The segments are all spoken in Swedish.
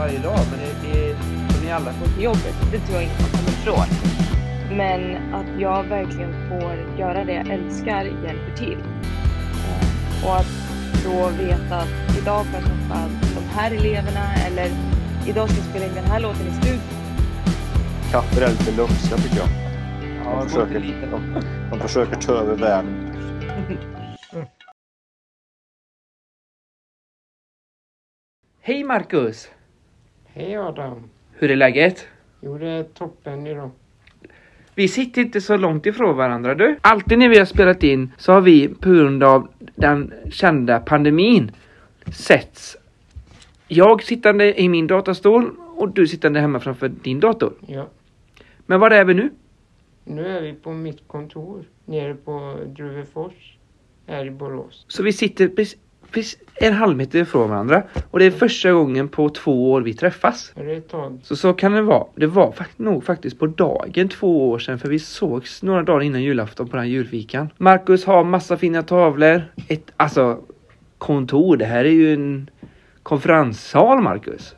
varje dag, men det, det som ni alla får till jobbet. Det tror jag inte man kommer ifrån. Men att jag verkligen får göra det jag älskar hjälper till. Och att då veta att idag får jag träffa de här eleverna eller idag ska jag spela in den här låten i studion. Katter är lite lumska tycker jag. Ja, De försöker, lite. de, de försöker ta över världen. Hej Marcus! Hej Adam. Hur är läget? Jo, det är toppen idag. Vi sitter inte så långt ifrån varandra du. Alltid när vi har spelat in så har vi på grund av den kända pandemin setts. Jag sittande i min datorstol och du sittande hemma framför din dator. Ja. Men var är vi nu? Nu är vi på mitt kontor nere på Druvefors här i Borås. Så vi sitter precis en halv meter ifrån varandra och det är första gången på två år vi träffas. Så så kan det vara. Det var fakt- nog faktiskt på dagen två år sedan för vi sågs några dagar innan julafton på den här julfikan. Marcus har massa fina tavlor. Ett, alltså kontor. Det här är ju en konferenssal Marcus.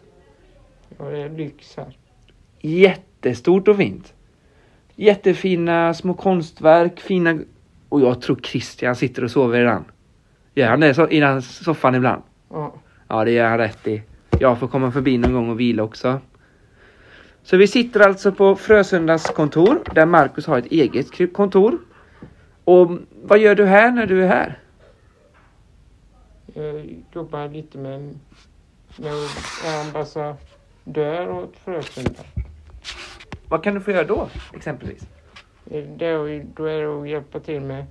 Ja, det är lyx här. Jättestort och fint. Jättefina små konstverk, fina... Och jag tror Christian sitter och sover i den. Gör han det så, i den soffan ibland? Ja. Ja, det gör han rätt i. Jag får komma förbi någon gång och vila också. Så vi sitter alltså på Frösundas kontor där Marcus har ett eget kontor. Och vad gör du här när du är här? Jag jobbar lite med, med ambassadör åt Frösunda. Vad kan du få göra då exempelvis? Då är det att hjälpa till med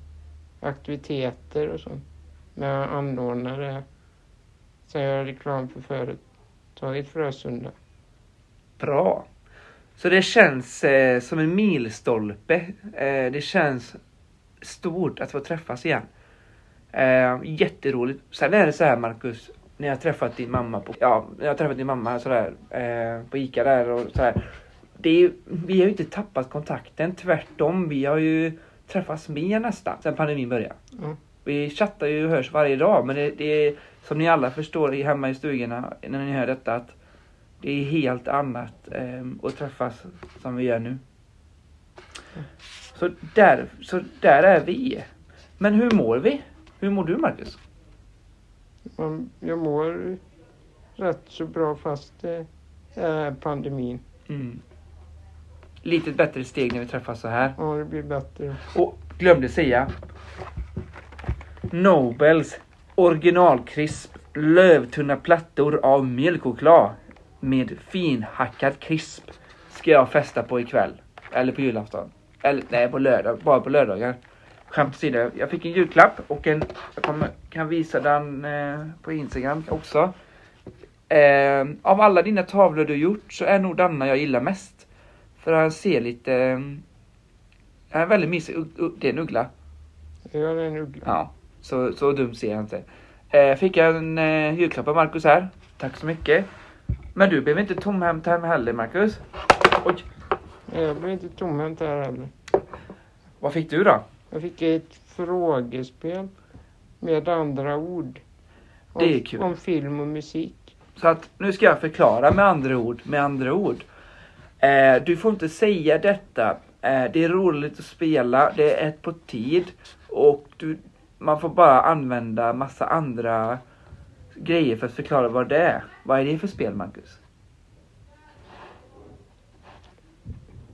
aktiviteter och sånt. Med att anordna det. Sen göra reklam för företaget Frösunda. Bra. Så det känns eh, som en milstolpe. Eh, det känns stort att få träffas igen. Eh, jätteroligt. Sen är det så här Marcus, när jag har träffat din mamma på, ja, när jag har träffat din mamma sådär, eh, på Ica där och sådär. Det är, vi har ju inte tappat kontakten, tvärtom. Vi har ju träffats mer nästan sen pandemin började. Mm. Vi chattar ju och hörs varje dag men det, det är som ni alla förstår i- hemma i stugorna när ni hör detta att det är helt annat eh, att träffas som vi gör nu. Så där, så där är vi. Men hur mår vi? Hur mår du Marcus? Man, jag mår rätt så bra fast det är pandemin. Mm. Lite bättre steg när vi träffas så här. Ja, det blir bättre. Och glömde säga. Nobels originalkrisp lövtunna plattor av mjölkchoklad med finhackad krisp ska jag festa på ikväll. Eller på julafton. Eller nej, på lördag. Bara på lördagar. Skämt åsido. Jag fick en julklapp och en, jag kommer, kan visa den eh, på Instagram också. Eh, av alla dina tavlor du gjort så är nog denna jag gillar mest. För han ser lite eh, är väldigt mysig. Det är en uggla. Jag är en uggla. Ja, så, så dum ser jag inte. Eh, fick jag en eh, julklapp av Marcus här. Tack så mycket. Men du blev inte tomhänt hem heller Marcus. Oj, Jag blir inte tomhänt här heller. vad fick du då? Jag fick ett frågespel med andra ord. Om, Det är kul. Om film och musik. Så att nu ska jag förklara med andra ord, med andra ord. Eh, du får inte säga detta. Eh, det är roligt att spela, det är ett på tid och du, man får bara använda massa andra grejer för att förklara vad det är. Vad är det för spel Marcus?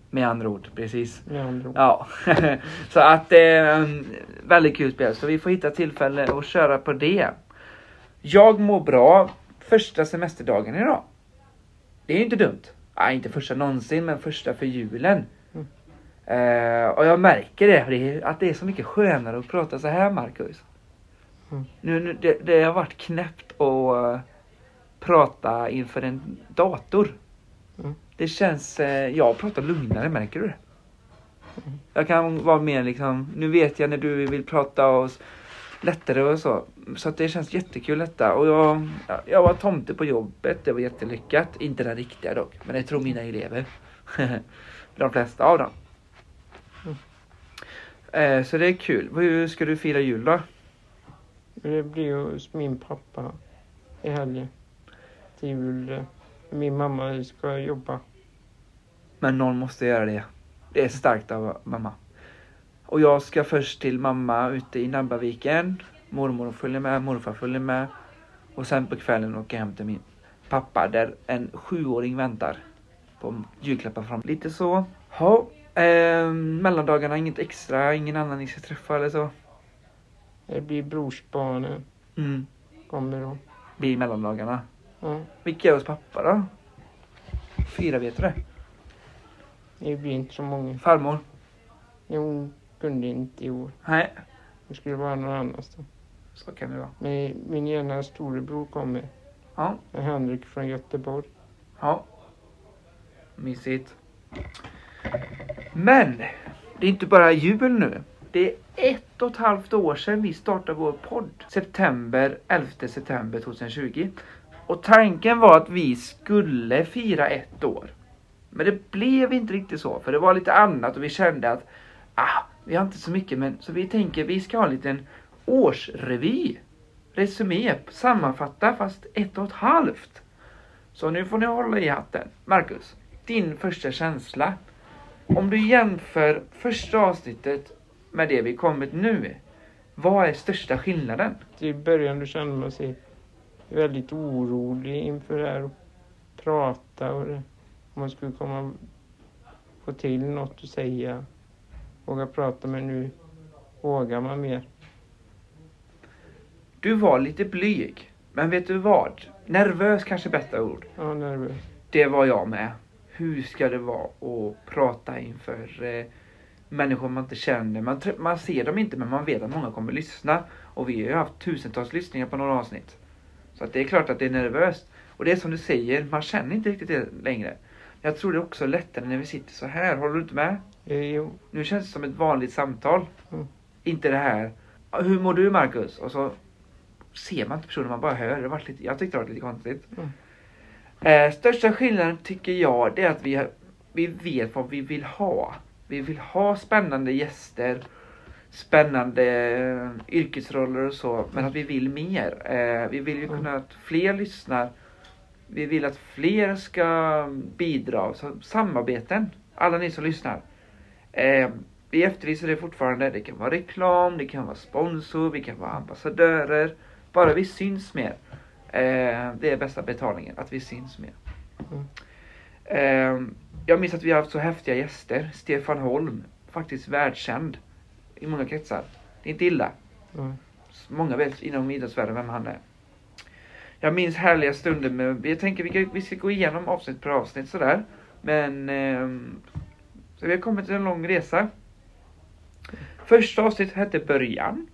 Med andra ord, precis. Med andra ord. Ja, så att det är en väldigt kul spel. Så vi får hitta tillfälle att köra på det. Jag mår bra första semesterdagen idag. Det är ju inte dumt. Nej, inte första någonsin, men första för julen. Mm. Eh, och jag märker det, att det är så mycket skönare att prata så här, Marcus. Mm. Nu, nu, det, det har varit knäppt att eh, prata inför en dator. Mm. Det känns, eh, jag pratar lugnare, märker du det? Jag kan vara mer liksom, nu vet jag när du vill prata och lättare och så. Så att det känns jättekul detta. Och jag, ja, jag var tomte på jobbet, det var jättelyckat. Inte den riktiga dock, men det tror mina elever. De flesta av dem. Eh, så det är kul. Hur ska du fira jul då? Det blir hos min pappa i helgen. Till jul. Min mamma ska jobba. Men någon måste göra det. Det är starkt av mamma. Och jag ska först till mamma ute i Nabbaviken. Mormor följer med, morfar följer med. Och sen på kvällen åker jag hem till min pappa där en sjuåring väntar. På julklappar fram. Lite så. Ja, eh, mellandagarna inget extra, ingen annan ni ska träffa eller så. Det blir brorsbarnen. Mm, Kommer då. blir mellandagarna. Ja, Vilka är hos pappa då? Fyra vet du det? det blir inte så många. Farmor? Hon kunde inte i år. Nej, Det skulle vara någon annanstans. så kan det vara. Men min ena storebror kommer. Ja, Henrik från Göteborg. ja. Mysigt. Men, det är inte bara jul nu. Det är ett och ett halvt år sedan vi startade vår podd. September, 11 september 2020. Och tanken var att vi skulle fira ett år. Men det blev inte riktigt så, för det var lite annat och vi kände att ah, vi har inte så mycket, men så vi tänker vi ska ha en liten årsrevy. Resumé, sammanfatta fast ett och ett halvt. Så nu får ni hålla i hatten. Marcus, din första känsla. Om du jämför första avsnittet med det vi kommit nu. Vad är största skillnaden? I början då kände man sig väldigt orolig inför det här och prata och det. Om man skulle komma få till något att säga. Våga prata men nu vågar man mer. Du var lite blyg. Men vet du vad? Nervös kanske är bättre ord. Ja, nervös. Det var jag med. Hur ska det vara att prata inför eh, människor man inte känner? Man, man ser dem inte men man vet att många kommer lyssna. Och vi har ju haft tusentals lyssningar på några avsnitt. Så att det är klart att det är nervöst. Och det är som du säger, man känner inte riktigt det längre. Jag tror det är också lättare när vi sitter så här. Håller du inte med? Eh, Jo, Nu känns det som ett vanligt samtal. Mm. Inte det här. Hur mår du Marcus? Och så ser man inte personen, man bara hör. Det varit lite, jag tyckte det var lite konstigt. Mm. Eh, största skillnaden tycker jag det är att vi, har, vi vet vad vi vill ha. Vi vill ha spännande gäster, spännande eh, yrkesroller och så, men att vi vill mer. Eh, vi vill ju kunna att fler lyssnar. Vi vill att fler ska bidra. Så samarbeten, alla ni som lyssnar. Eh, vi efterlyser det fortfarande. Det kan vara reklam, det kan vara sponsor, vi kan vara ambassadörer. Bara vi syns mer. Eh, det är bästa betalningen, att vi syns mer. Mm. Eh, jag minns att vi har haft så häftiga gäster. Stefan Holm, faktiskt världskänd i många kretsar. Det är inte illa. ja. Många vet inom idrottsvärlden vem han är. Jag minns härliga stunder med, jag tänker vi, kan- vi ska gå igenom avsnitt per avsnitt sådär. Men, ehm, så vi har kommit till en lång resa. Första avsnittet hette Början.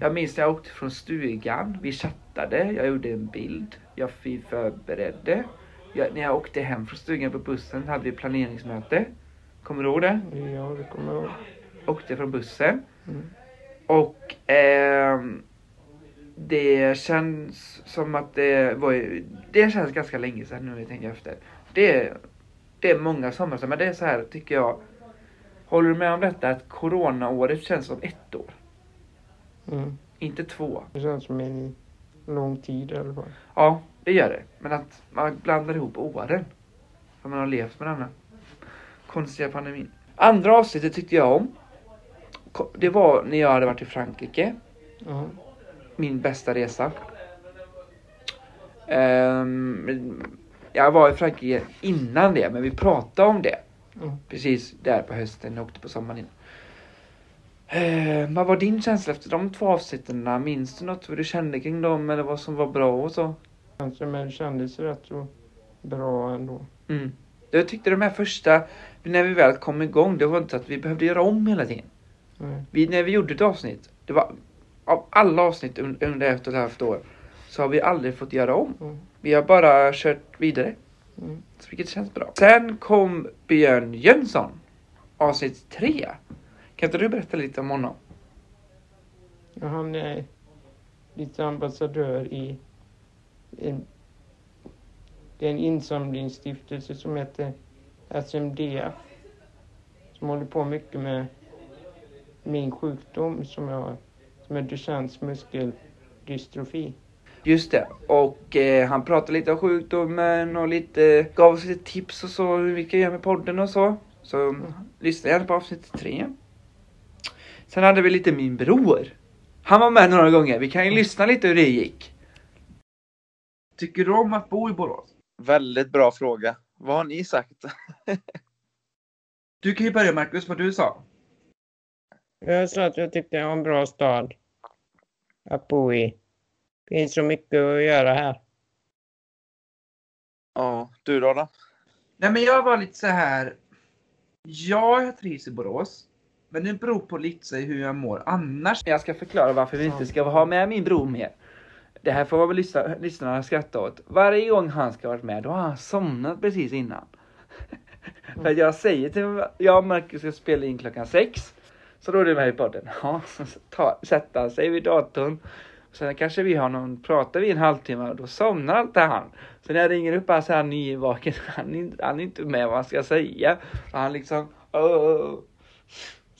Jag minns när jag åkte från stugan, vi chattade, jag gjorde en bild, jag förberedde. Jag, när jag åkte hem från stugan på bussen hade vi planeringsmöte. Kommer du ihåg det? ja, det kommer jag ihåg. Åkte från bussen. Mm. Och ehm, det känns som att det var Det känns ganska länge sedan nu när jag tänker efter. Det är, det är många somrar men det är så här tycker jag. Håller du med om detta att coronaåret känns som ett år? Mm. Inte två. Det känns som en lång tid i alla fall. Ja, det gör det. Men att man blandar ihop åren. För man har levt med denna konstiga pandemin. Andra avsnittet tyckte jag om. Det var när jag hade varit i Frankrike. Ja. min bästa resa. Ehm, jag var i Frankrike innan det, men vi pratade om det. Mm. Precis där på hösten, jag åkte på sommaren innan. Ehm, vad var din känsla efter de två avsnitten? Minns du något hur du kände kring dem eller vad som var bra och så? Kanske, men det kändes rätt så bra ändå. Mm. Jag tyckte de här första, när vi väl kom igång, det var inte att vi behövde göra om hela tiden. Nej. Vi, när vi gjorde ett avsnitt, det var av alla avsnitt un- under ett och ett halvt år, så har vi aldrig fått göra om. Mm. Vi har bara kört vidare. Mm. Så Vilket känns bra. Sen kom Björn Jönsson. Avsnitt tre. Kan inte du berätta lite om honom? Ja, han är lite ambassadör i en, det är en insamlingsstiftelse som heter SMDF. Som håller på mycket med min sjukdom som jag har. Som är Duchennes muskeldystrofi. Just det. Och eh, han pratade lite om sjukdomen och lite, gav oss lite tips och så hur vi kan göra med podden och så. Så mm. lyssna gärna på avsnitt tre. Sen hade vi lite min bror. Han var med några gånger. Vi kan ju lyssna lite hur det gick. Tycker du om att bo i Borås? Väldigt bra fråga. Vad har ni sagt? Du kan ju börja Marcus, vad du sa. Jag sa att jag tyckte det var en bra stad att bo i. Det finns så mycket att göra här. Ja, du då? då? Nej men jag var lite så här. Ja, jag trivs i Borås. Men det beror på lite hur jag mår annars. Jag ska förklara varför vi inte ska ha med min bror mer. Det här får väl lyssna, lyssnarna skratta åt. Varje gång han ska vara med, då har han somnat precis innan. För jag säger till jag och Marcus ska spela in klockan sex. Så då är du med i podden. Ja, så ta, sätter han sig vid datorn. Sen kanske vi har någon, pratar vi en halvtimme och då somnar alltid han. Så när jag ringer upp han så är han nyvaken. Han, han är inte med vad han ska säga. Så han liksom, Åh.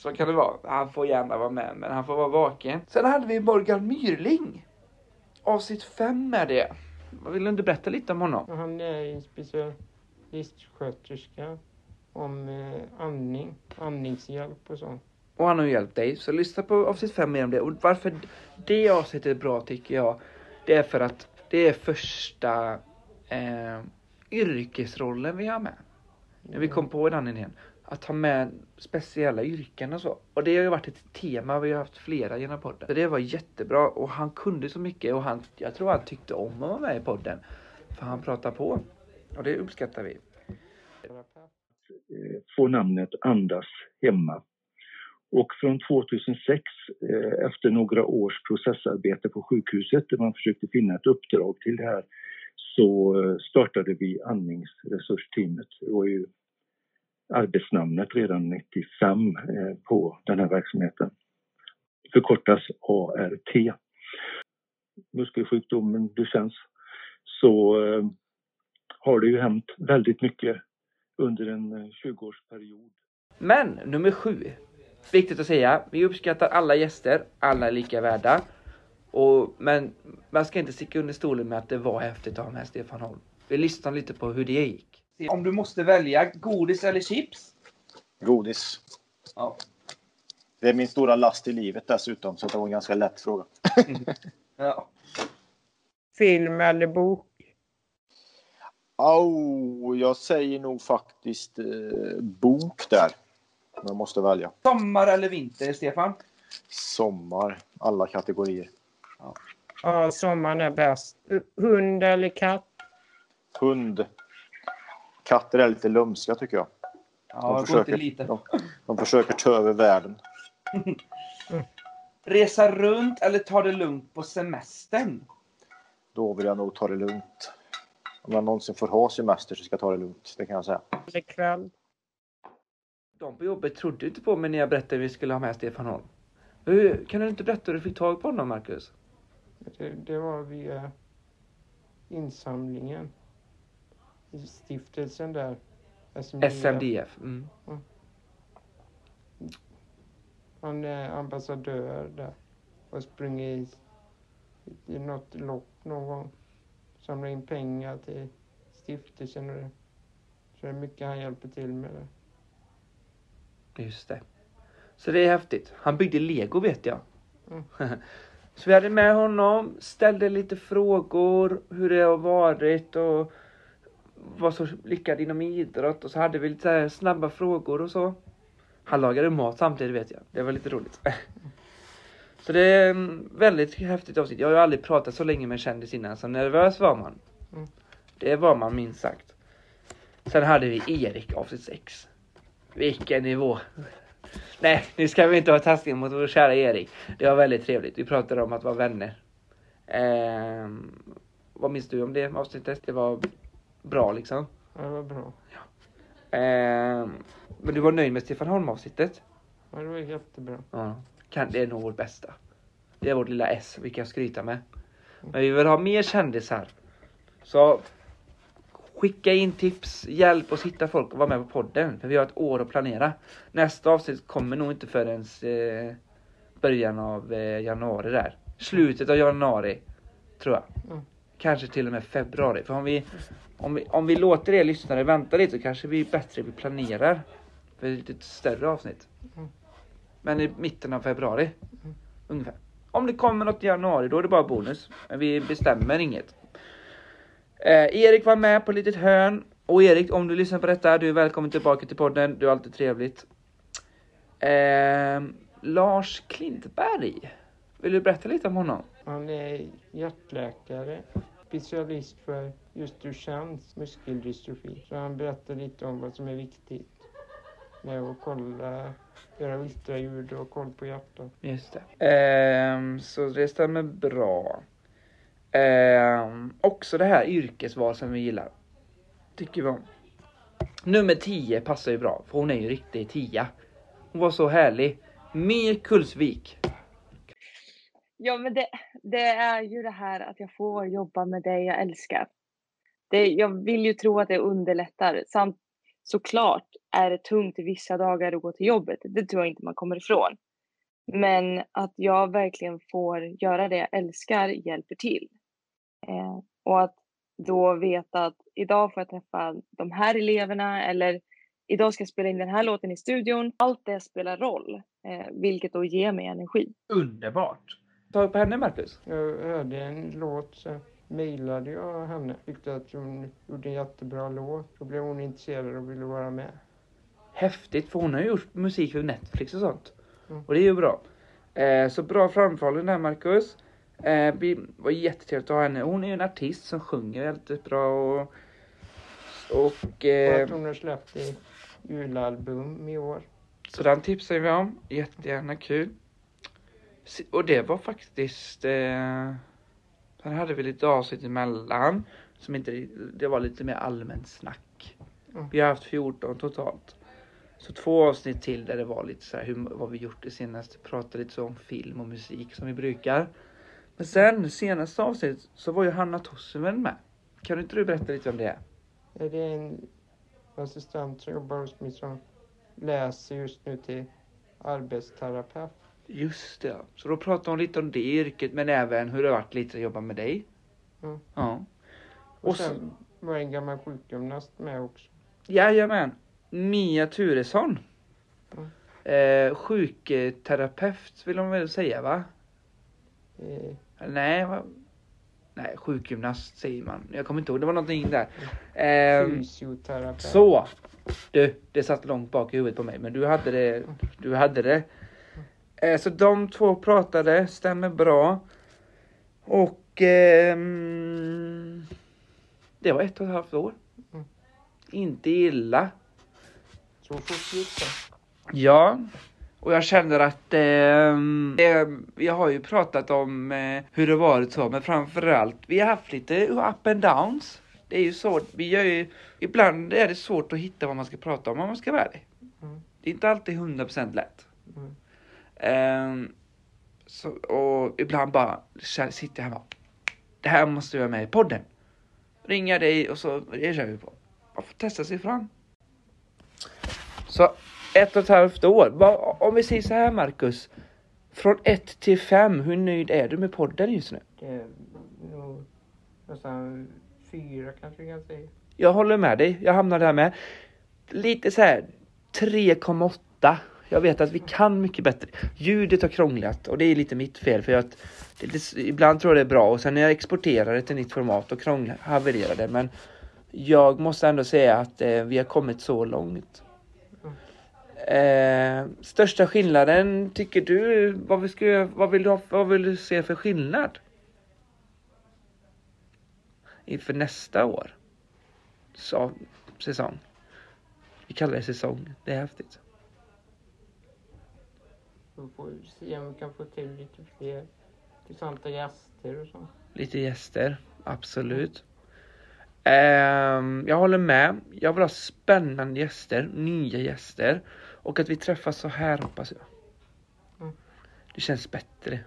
Så kan det vara. Han får gärna vara med, men han får vara vaken. Sen hade vi Morgan Myrling. Avsnitt fem är det. Vill du inte berätta lite om honom? Han är en specialistsköterska om eh, andning, andningshjälp och sånt. Och han har hjälpt dig. Så lyssna på avsnitt fem mer om det. Och varför det avsnittet är bra tycker jag. Det är för att det är första eh, yrkesrollen vi har med. När vi kom på den idén att ha med speciella yrken och så. Och det har ju varit ett tema, vi har haft flera genom podden. Så det var jättebra och han kunde så mycket och han, jag tror han tyckte om att vara med i podden. För han pratar på. Och det uppskattar vi. Eh, Få namnet Andas hemma. Och från 2006, eh, efter några års processarbete på sjukhuset där man försökte finna ett uppdrag till det här, så eh, startade vi andningsresursteamet. Det var ju arbetsnamnet redan 95 eh, på den här verksamheten. Förkortas ART. Muskelsjukdomen Duchennes så eh, har det ju hänt väldigt mycket under en eh, 20-årsperiod. Men nummer sju. Viktigt att säga, vi uppskattar alla gäster, alla är lika värda. Och, men man ska inte sticka under stolen med att det var häftigt att ha med Stefan Holm. Vi lyssnar lite på hur det gick. Om du måste välja godis eller chips? Godis. Ja. Det är min stora last i livet dessutom, så det var en ganska lätt fråga. ja. Film eller bok? Oh, jag säger nog faktiskt eh, bok där. Jag måste välja. Sommar eller vinter, Stefan? Sommar. Alla kategorier. Ja, ja sommaren är bäst. Hund eller katt? Hund. Katter är lite lumska tycker jag. Ja, de, försöker, lite. De, de försöker ta över världen. Resa runt eller ta det lugnt på semestern? Då vill jag nog ta det lugnt. Om jag någonsin får ha semester så ska jag ta det lugnt. Det kan jag säga. Eller kväll. De på jobbet trodde inte på mig när jag berättade att vi skulle ha med Stefan Holm. Hur, kan du inte berätta hur du fick tag på honom, Marcus? Det, det var via insamlingen stiftelsen där. SMDF. SMDF. Mm. Han är ambassadör där och sprungit i, i något lopp någon gång. Samlat in pengar till stiftelsen och det. Så det är mycket han hjälper till med det. Just det. Så det är häftigt. Han byggde lego vet jag. Mm. Så vi hade med honom, ställde lite frågor hur det har varit och var så lyckad inom idrott och så hade vi lite snabba frågor och så. Han lagade mat samtidigt vet jag. Det var lite roligt. Så det är väldigt häftigt avsnitt. Jag har ju aldrig pratat så länge med en kändis innan, så nervös var man. Mm. Det var man minst sagt. Sen hade vi Erik avsnitt 6. Vilken nivå! Nej, nu ska vi inte vara taskiga mot vår kära Erik. Det var väldigt trevligt. Vi pratade om att vara vänner. Eh, vad minns du om det avsnittet? Det var bra liksom. Ja, det var bra. Ja. Eh, men du var nöjd med Stefan Holm-avsnittet? Ja, det var jättebra. Ja. Kan, det är nog vårt bästa. Det är vårt lilla S vi kan skryta med. Men vi vill ha mer kändisar. Så skicka in tips, hjälp oss hitta folk och vara med på podden. För vi har ett år att planera. Nästa avsnitt kommer nog inte förrän eh, början av eh, januari där. Slutet av januari Tror jag. Mm. Kanske till och med februari. För om vi, om vi, om vi låter er lyssnare vänta lite så kanske vi bättre vi planerar för ett lite större avsnitt. Mm. Men i mitten av februari. Mm. Ungefär. Om det kommer något i januari då är det bara bonus. Men vi bestämmer inget. Eh, Erik var med på litet hörn. Och Erik, om du lyssnar på detta, du är välkommen tillbaka till podden. Du är alltid trevligt. Eh, Lars Klintberg. Vill du berätta lite om honom? Han är hjärtläkare, specialist för just Duchennes muskeldystrofi. Så han berättar lite om vad som är viktigt med att kolla, göra ultraljud och koll på hjärtat. Just det. Ehm, så det stämmer bra. Ehm, också det här yrkesval som vi gillar. Tycker vi om. Nummer 10 passar ju bra, för hon är ju riktig tia. Hon var så härlig. Mir Kulsvik. Ja, men det, det är ju det här att jag får jobba med det jag älskar. Det, jag vill ju tro att det underlättar. Samt såklart är det tungt i vissa dagar att gå till jobbet. Det tror jag inte man kommer ifrån. Men att jag verkligen får göra det jag älskar hjälper till. Eh, och att då veta att idag får jag träffa de här eleverna eller idag ska jag spela in den här låten i studion. Allt det spelar roll, eh, vilket då ger mig energi. Underbart. Ta upp henne Marcus. Jag hörde en låt så mejlade jag henne. Tyckte att hon gjorde en jättebra låt. Då blev hon intresserad och ville vara med. Häftigt, för hon har ju gjort musik för Netflix och sånt. Mm. Och det är ju bra. Eh, så bra framförhållning där Marcus. Eh, vi var jättetrevligt att ha henne. Hon är ju en artist som sjunger väldigt bra och... Och... Och Eh, att hon har släppt ett julalbum i år. så den tipsar vi om. Jättegärna kul. Och det var faktiskt... Eh, sen hade vi lite avsnitt emellan. Som inte... Det var lite mer allmänt snack. Mm. Vi har haft 14 totalt. Så två avsnitt till där det var lite så här hur, vad vi gjort det senaste. Prata lite så om film och musik som vi brukar. Men sen senaste avsnittet så var ju Hanna Tossinen med. Kan inte du berätta lite om det? Är det en assistent som jobbar hos mig som läser just nu till arbetsterapeut. Just det. Så då pratade hon lite om det yrket men även hur det varit lite att jobba med dig. Mm. Ja. Och, Och så- sen var en gammal sjukgymnast med också. Jajamän. Mia Turesson. Mm. Eh, sjukterapeut vill hon väl säga va? Eh, Nej, va? Nej, sjukgymnast säger man. Jag kommer inte ihåg, det var någonting där. Ehm, fysioterapeut. så. Du, det satt långt bak i huvudet på mig, men du hade det. Du hade det. Eh, så de två pratade, stämmer bra. Och ehm, det var ett och ett halvt år. Mm. Inte illa. Så fort gick det. Ja, och jag känner att eh, vi har ju pratat om eh, hur det varit så, men framförallt vi har haft lite up and downs. Det är ju så, vi gör ju, ibland är det svårt att hitta vad man ska prata om om man ska vara ärlig. Mm. Det är inte alltid 100% lätt. Mm. Ehm, så, och ibland bara sitter jag här och bara, det här måste jag med i podden. Ringa dig och så, det kör vi på. Man får testa sig fram. Så ett och ett halvt år. Om vi säger så här Marcus. Från ett till fem, hur nöjd är du med podden just nu? Det är nog nästan fyra kanske vi kan säga. Jag håller med dig, jag hamnar där med. Lite så här 3,8. Jag vet att vi kan mycket bättre. Ljudet har krånglat och det är lite mitt fel för att lite, ibland tror jag det är bra och sen när jag exporterar det till nytt format då krånglar, havererar det. Men jag måste ändå säga att eh, vi har kommit så långt. Eh, största skillnaden tycker du, vad, vi ska, vad, vill du ha, vad vill du se för skillnad? Inför nästa år? Så, säsong. Vi kallar det säsong, det är häftigt. Vi får se om vi kan få till lite fler intressanta gäster och så. Lite gäster, absolut. Ehm, jag håller med. Jag vill ha spännande gäster, nya gäster. Och att vi träffas så här hoppas jag. Mm. Det känns bättre.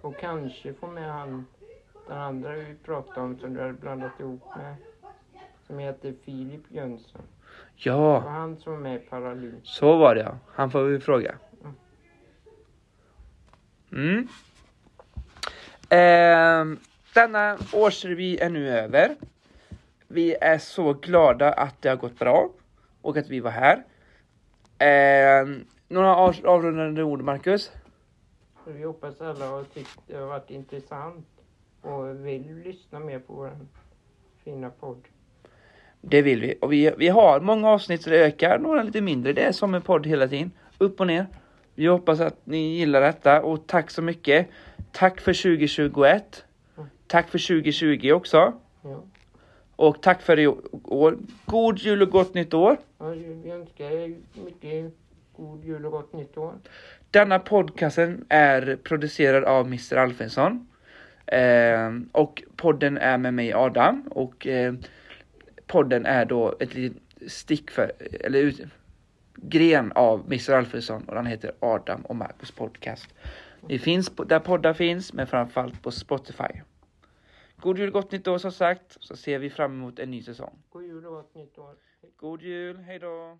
Och kanske få med han, den andra vi pratade om som du hade blandat ihop med. Som heter Filip Jönsson. Ja, han som är med i Paralymp. så var det ja. Han får vi fråga. Mm. Ehm, denna årsrevy är nu över. Vi är så glada att det har gått bra och att vi var här. Ehm, några av- avrundande ord, Marcus? Vi hoppas alla har tyckt det har varit intressant och vill lyssna mer på vår fina podd. Det vill vi. Och vi, vi har många avsnitt så det ökar, några lite mindre. Det är som en podd hela tiden. Upp och ner. Vi hoppas att ni gillar detta och tack så mycket. Tack för 2021. Tack för 2020 också. Ja. Och tack för i år. God jul och gott nytt år. Ja, vi önskar er mycket god jul och gott nytt år. Denna podcasten är producerad av Mr. Alfensson. Eh, och podden är med mig Adam. Och eh, podden är då ett litet stick för, eller ut, gren av Mr. Alfredson och den heter Adam och Marcus podcast. Det finns på, där poddar finns, men framförallt på Spotify. God jul, gott nytt år som sagt, så ser vi fram emot en ny säsong. God jul och gott nytt år. God jul, hej då!